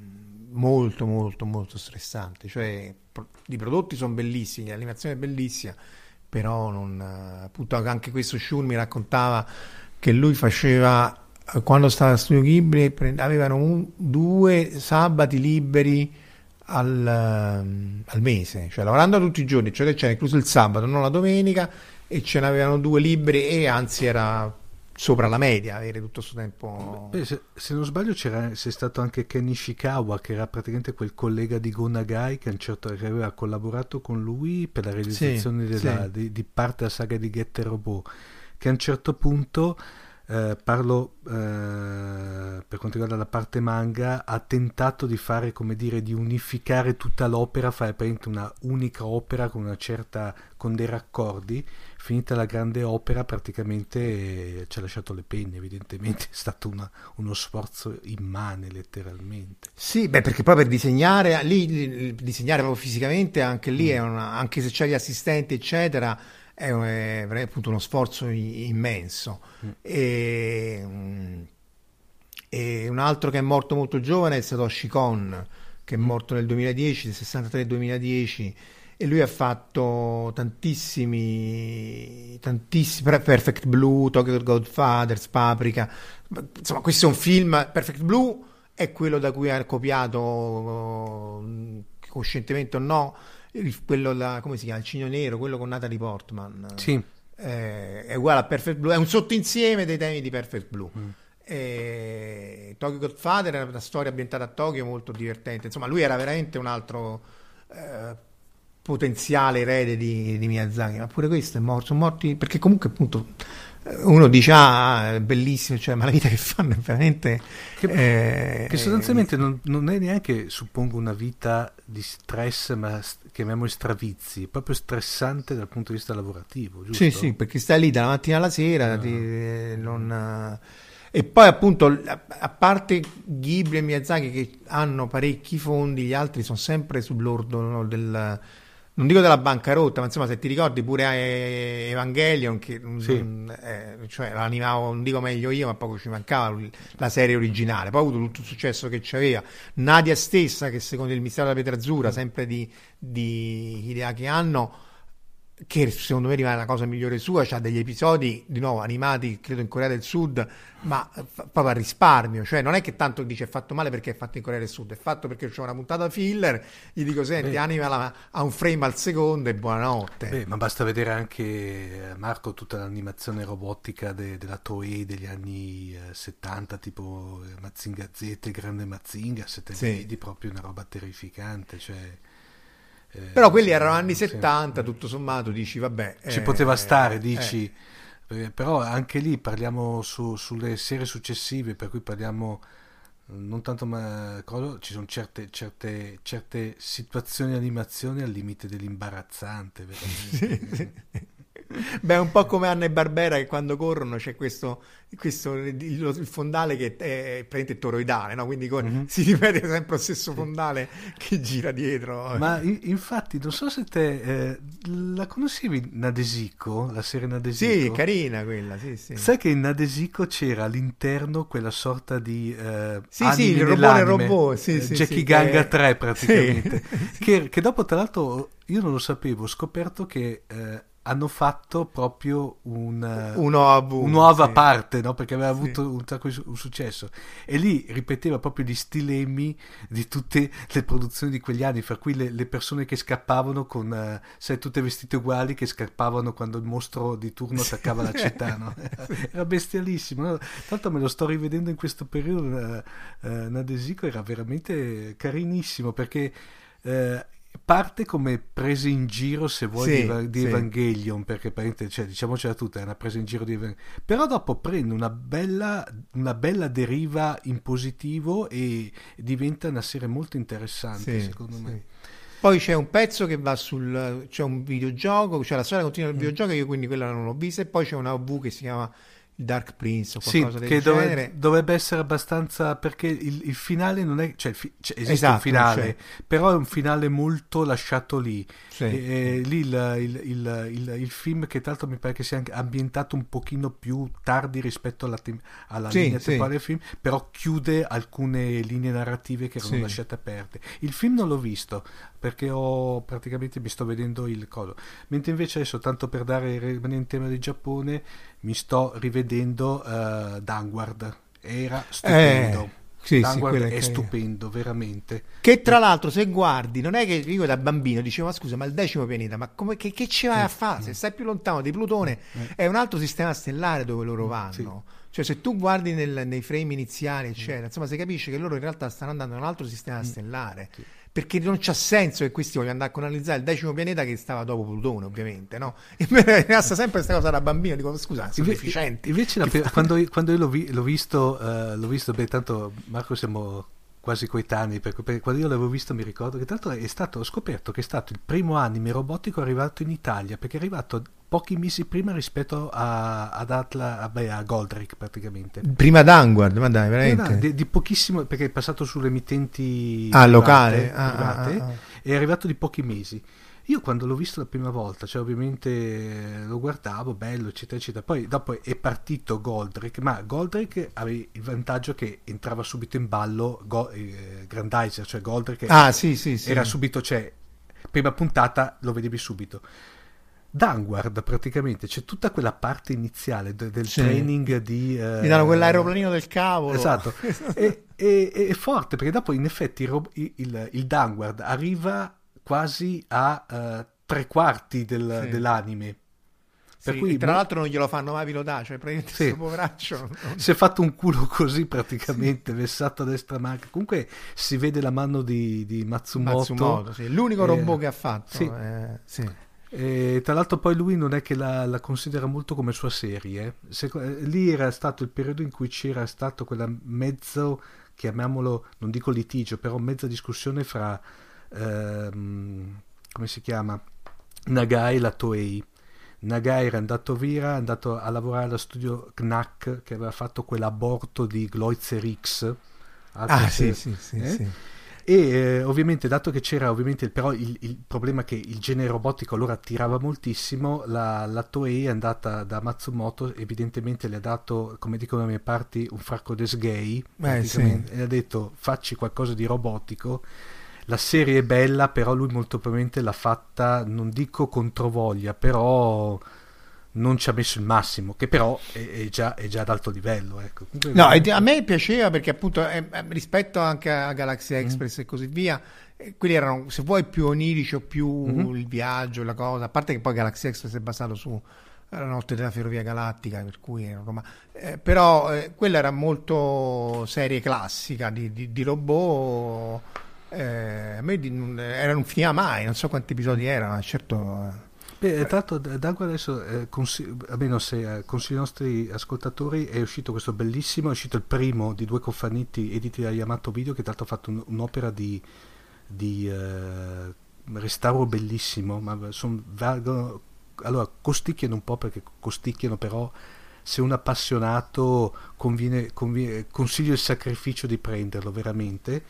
molto molto molto stressanti, cioè i prodotti sono bellissimi, l'animazione è bellissima, però non, appunto anche questo Shun mi raccontava che lui faceva quando stava a Studio Ghibli avevano un, due sabati liberi al, ehm, al mese, cioè lavorando tutti i giorni, cioè c'era incluso il sabato, non la domenica, e ce n'avevano due libri e anzi era sopra la media avere tutto questo tempo. Beh, se, se, non sbaglio c'era, c'è stato anche Ken Ishikawa che era praticamente quel collega di Gonagai che, certo, che aveva collaborato con lui per la realizzazione sì, della, sì. Di, di, parte della saga di Getter Robot che a un certo punto eh, parlo eh, per quanto riguarda la parte manga, ha tentato di fare, come dire, di unificare tutta l'opera, fare una unica opera con una certa, con dei raccordi. Finita la grande opera, praticamente eh, ci ha lasciato le penne, evidentemente è stato una, uno sforzo immane, letteralmente. Sì, beh, perché poi per disegnare, lì, disegnare proprio fisicamente, anche lì, mm. una, anche se c'è gli assistenti, eccetera è, è appunto uno sforzo immenso. Mm. E, e, un altro che è morto molto giovane è Satoshi Kon, che è mm. morto nel 2010, nel 63-2010 e lui ha fatto tantissimi, tantissimi Perfect Blue, Tokyo Godfathers, Paprika insomma questo è un film Perfect Blue è quello da cui ha copiato coscientemente o no quello là, come si chiama? Il Cigno Nero, quello con Natalie Portman. Sì. Eh, è uguale a Perfect Blue, è un sottoinsieme dei temi di Perfect Blue. Mm. Eh, Tokyo Godfather era una storia ambientata a Tokyo molto divertente. Insomma, lui era veramente un altro eh, potenziale erede di, di, Miyazaki, ma pure questo è morto. Sono morti perché comunque appunto uno dice ah è bellissimo cioè, ma la vita che fanno è veramente che, eh, che sostanzialmente non, non, è neanche suppongo una vita di stress ma chiamiamoli stravizi proprio stressante dal punto di vista lavorativo giusto? sì sì perché stai lì dalla mattina alla sera no. ti, eh, non, e poi appunto a parte Ghibli e Miyazaki che hanno parecchi fondi gli altri sono sempre sull'ordo no, del non dico della bancarotta, ma insomma, se ti ricordi pure eh, Evangelion, che sì. eh, cioè, l'animavo, non dico meglio io, ma poco ci mancava la serie originale. Poi ha avuto tutto il successo che c'aveva. Nadia stessa, che secondo il mistero della pietra sempre di, di Hideaki Anno che secondo me rimane la cosa migliore sua, ha degli episodi di nuovo animati, credo in Corea del Sud, ma proprio a risparmio, cioè non è che tanto dice è fatto male perché è fatto in Corea del Sud, è fatto perché c'è una puntata filler, gli dico senti, Beh. animala a un frame al secondo e buonanotte. Beh, ma basta vedere anche eh, Marco tutta l'animazione robotica de- della Toei degli anni eh, 70, tipo eh, Mazinga Z, grande Mazinga, se te sì. vedi proprio una roba terrificante, cioè eh, Però quelli erano anni 70, tutto sommato, dici vabbè. Ci eh, poteva stare, dici. Eh. Però anche lì parliamo su, sulle serie successive, per cui parliamo non tanto ma ci sono certe, certe, certe situazioni di animazione al limite dell'imbarazzante veramente. Beh, è un po' come Anna e Barbera che quando corrono c'è questo, questo il, fondale che è praticamente toroidale, no? quindi con, mm-hmm. si ripete sempre lo stesso fondale che gira dietro. Ma infatti, non so se te eh, la conoscevi Nadesico, la serie Nadesico? Sì, carina quella, sì, sì. Sai che in Nadesico c'era all'interno quella sorta di eh, Sì, sì, il robot, robot, sì, eh, sì, Jackie sì, Ganga che... 3 praticamente, che, che, dopo tra l'altro io non lo sapevo, ho scoperto che eh, hanno fatto proprio un, un nuova sì. parte no? perché aveva avuto sì. un sacco di successo e lì ripeteva proprio gli stilemi di tutte le produzioni di quegli anni fra cui le, le persone che scappavano con uh, sai tutte vestite uguali che scappavano quando il mostro di turno attaccava la città no? era bestialissimo no? tanto me lo sto rivedendo in questo periodo uh, uh, Nadesico era veramente carinissimo perché uh, parte come presa in giro se vuoi sì, di, di sì. Evangelion perché cioè, diciamocela tutta è una presa in giro di Evangelion però dopo prende una bella, una bella deriva in positivo e diventa una serie molto interessante sì, secondo me poi c'è un pezzo che va sul c'è un videogioco cioè la storia continua del mm. videogioco io quindi quella non l'ho vista e poi c'è una OV che si chiama Dark Prince o qualcosa sì, del che genere. Dove, dovrebbe essere abbastanza perché il, il, finale non è cioè, fi, cioè esiste esatto, un finale cioè. però è un finale molto lasciato lì sì. e, e, lì il, il, il, film che tra l'altro mi pare che sia ambientato un pochino più tardi rispetto alla, alla sì, linea temporale del film però chiude alcune linee narrative che erano lasciate aperte il film non l'ho visto perché ho praticamente mi sto vedendo il coso mentre invece adesso tanto per dare rimanere in tema di Giappone mi sto rivedendo uh, Danguard era stupendo eh. Sì, sì, è è, stupendo, veramente. Che tra l'altro, se guardi, non è che io da bambino dicevo: Ma scusa, ma il decimo pianeta, ma come, che, che ci vai a fare? Se stai più lontano di Plutone, è un altro sistema stellare dove loro vanno. Cioè, se tu guardi nel- nei frame iniziali, eccetera, insomma, si capisce che loro in realtà stanno andando in un altro sistema stellare. Perché non c'ha senso che questi vogliono andare a colonizzare il decimo pianeta che stava dopo Plutone, ovviamente, no? E me è rimasta sempre questa cosa da bambino. Dico, scusa, sono deficienti. Invece pe- quando, io- quando io l'ho, vi- l'ho visto, eh, l'ho visto, beh, tanto Marco siamo quasi coetanei, perché, perché quando io l'avevo visto mi ricordo che tanto è stato, ho scoperto che è stato il primo anime robotico arrivato in Italia, perché è arrivato pochi mesi prima rispetto a, ad Atla, a, beh, a Goldrick praticamente. Prima Vanguard, ma dai, veramente. no, di, di pochissimo, perché è passato sulle emittenti Ah, private, locale? Ah, private, ah, ah, ah. è arrivato di pochi mesi. Io quando l'ho visto la prima volta, cioè ovviamente eh, lo guardavo, bello, eccetera, eccetera. Poi dopo è partito Goldrick, ma Goldrick aveva il vantaggio che entrava subito in ballo Go- eh, Grandizer, cioè Goldrick Ah, sì, sì, sì. era subito, cioè, prima puntata lo vedevi subito. Vanguard praticamente c'è tutta quella parte iniziale de- del Sì. training di... eh, Mi danno quell'aeroplanino del cavolo. Esatto, e, e- e- è forte perché dopo in effetti il, il, il Downward arriva quasi a eh, tre quarti del- Sì. dell'anime. Per Sì, cui tra mo- l'altro non glielo fanno mai pilotare, cioè praticamente Sì. questo poveraccio. non- si è fatto un culo così praticamente, vessato a destra manca. Comunque si vede la mano di, di Matsumoto. Matsumoto, sì. L'unico Eh, robot che ha fatto. sì. eh, sì. E tra l'altro poi lui non è che la, la considera molto come sua serie. eh. Seco- eh, lì era stato il periodo in cui c'era stato quella mezzo, chiamiamolo, non dico litigio, però mezza discussione fra, ehm, come si chiama, Nagai e la Toei. Nagai era andato via, è andato a lavorare allo studio Knack che aveva fatto quell'aborto di Gloitzer X. Ah, sì, sì, sì, eh? sì. E eh, ovviamente, dato che c'era ovviamente però il, il problema che il genere robotico allora attirava moltissimo, la, la Toei è andata da Matsumoto, evidentemente le ha dato, come dicono le mie parti, un fracco des gay, praticamente, e le ha detto facci qualcosa di robotico. La serie è bella, però lui molto probabilmente l'ha fatta, non dico controvoglia, però non ci ha messo il massimo, che però è, è già, è già ad alto livello. Ecco. No, e a me piaceva perché appunto eh, eh, rispetto anche a Galaxy Mm. Express e così via, eh, quelli erano se vuoi più onirici o più Mhm. il viaggio, la cosa, a parte che poi Galaxy Express è basato su la notte della ferrovia galattica, per cui era Roma. Eh, però eh, quella era molto serie classica di, di- di robot. Eh, a me non, era, non finiva mai, non so quanti episodi erano, certo. eh. Beh, tra l'altro Dago adesso, eh, consi- almeno se eh, consiglio ai nostri ascoltatori, è uscito questo bellissimo, è uscito il primo di due cofanetti editi da Yamato Video, che tra l'altro ha fatto un- un'opera di, di, eh, restauro bellissimo, ma son, valgono, allora costicchiano un po' perché costicchiano però se un appassionato conviene, conviene- consiglio il sacrificio di prenderlo veramente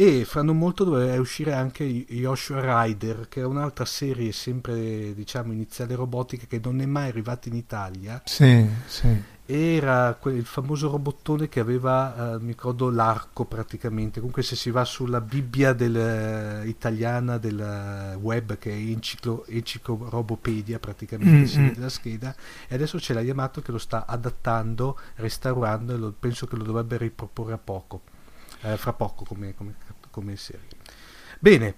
e fra non molto doveva uscire anche Joshua Rider che è un'altra serie sempre diciamo iniziale robotica che non è mai arrivata in Italia Sì, sì. era que- il famoso robottone che aveva, eh, mi ricordo, l'arco praticamente. Comunque, se si va sulla Bibbia del, eh, italiana del eh, web, che è enciclo, enciclorobopedia, praticamente Mm, si mm. vede la scheda, e adesso c'è la Yamato che lo sta adattando, restaurando, e lo- penso che lo dovrebbe riproporre a poco, eh, fra poco come, come, come serie. Bene.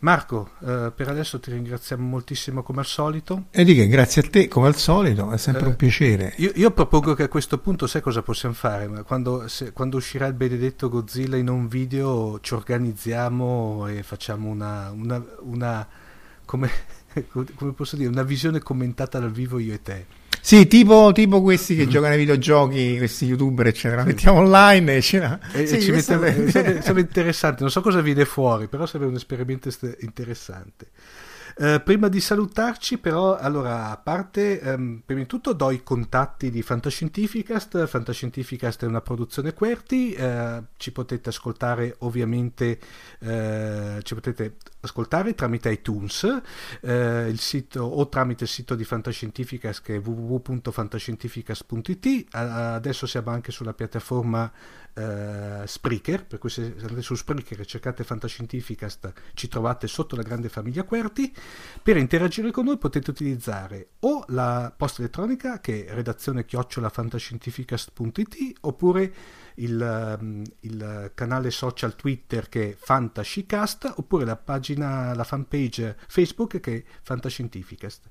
Marco, eh, per adesso ti ringraziamo moltissimo come al solito. E di che grazie a te, come al solito, è sempre Eh, un piacere. Io, io propongo che a questo punto, sai cosa possiamo fare? Ma Quando, se- quando uscirà il benedetto Godzilla in un video, ci organizziamo e facciamo una, una, una- come, come posso dire, una visione commentata dal vivo io e te. Sì, tipo, tipo questi che giocano ai videogiochi, questi youtuber, eccetera. La mettiamo online e ce la... E, Sì, e ci mettiamo- sarebbe interessante, non so cosa viene fuori, però sarebbe un esperimento interessante. Eh, prima di salutarci, però, allora, a parte, ehm, prima di tutto do i contatti di Fantascientificast. Fantascientificast è una produzione QWERTY, eh, ci potete ascoltare ovviamente, eh, ci potete ascoltare tramite iTunes eh, il sito, o tramite il sito di Fantascientificas che è www.fantascientificas.it. Adesso siamo anche sulla piattaforma eh, Spreaker, per cui se andate su Spreaker e cercate Fantascientificast ci trovate sotto la grande famiglia Querti. Per interagire con noi potete utilizzare o la posta elettronica che è redazione chiocciolafantascientificast.it oppure il, um, il, canale social Twitter che è Fantascicast oppure la pagina, la fanpage Facebook che è Fantascientificast.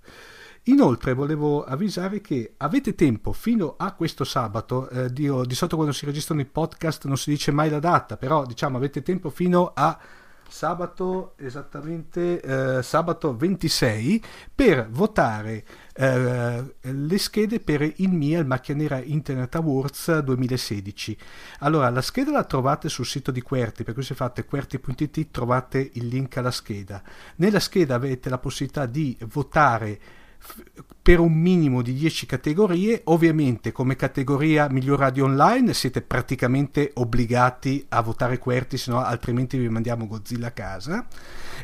Inoltre volevo avvisare che avete tempo fino a questo sabato, eh, di, di solito quando si registrano i podcast non si dice mai la data, però diciamo avete tempo fino a sabato esattamente eh, sabato 26 per votare eh, le schede per il MIA il Macchia Nera Internet Awards 2016 allora la scheda la trovate sul sito di Querti per cui se fate querti.it trovate il link alla scheda. Nella scheda avete la possibilità di votare per un minimo di 10 categorie. Ovviamente come categoria miglior radio online siete praticamente obbligati a votare Querti, se no altrimenti vi mandiamo Godzilla a casa.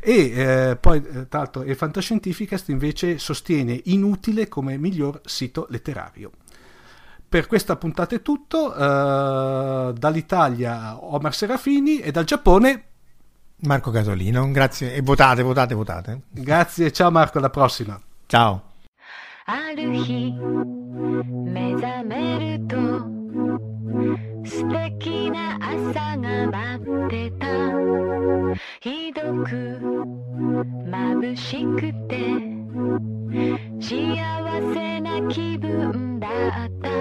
E eh, poi eh, tra l'altro il Fantascientificast invece sostiene inutile come miglior sito letterario. Per questa puntata è tutto, uh, dall'Italia Omar Serafini e dal Giappone Marco Casolino, grazie e votate, votate, votate. Grazie, ciao Marco, alla prossima. Ciao. ある日目覚めると素敵な朝が待ってたひどく眩しくて幸せな気分だった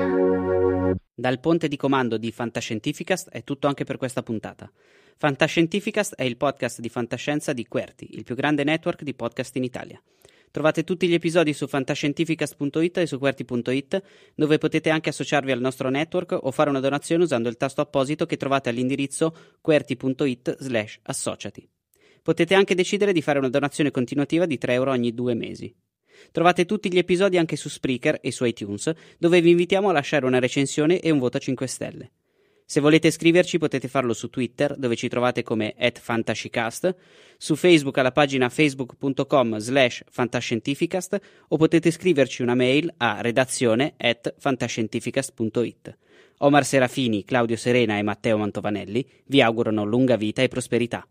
Dal ponte di comando di Fantascientificast è tutto anche per questa puntata. Fantascientificast è il podcast di fantascienza di Querti, il più grande network di podcast in Italia. Trovate tutti gli episodi su fantascientificast.it e su QWERTY.it, dove potete anche associarvi al nostro network o fare una donazione usando il tasto apposito che trovate all'indirizzo QWERTY.it slash associati. Potete anche decidere di fare una donazione continuativa di 3 euro ogni due mesi. Trovate tutti gli episodi anche su Spreaker e su iTunes, dove vi invitiamo a lasciare una recensione e un voto a 5 stelle. Se volete scriverci potete farlo su Twitter, dove ci trovate come @fantascicast, su Facebook alla pagina facebook.com slash fantascientificast o potete scriverci una mail a redazione at fantascientificast.it. Omar Serafini, Claudio Serena e Matteo Mantovanelli vi augurano lunga vita e prosperità.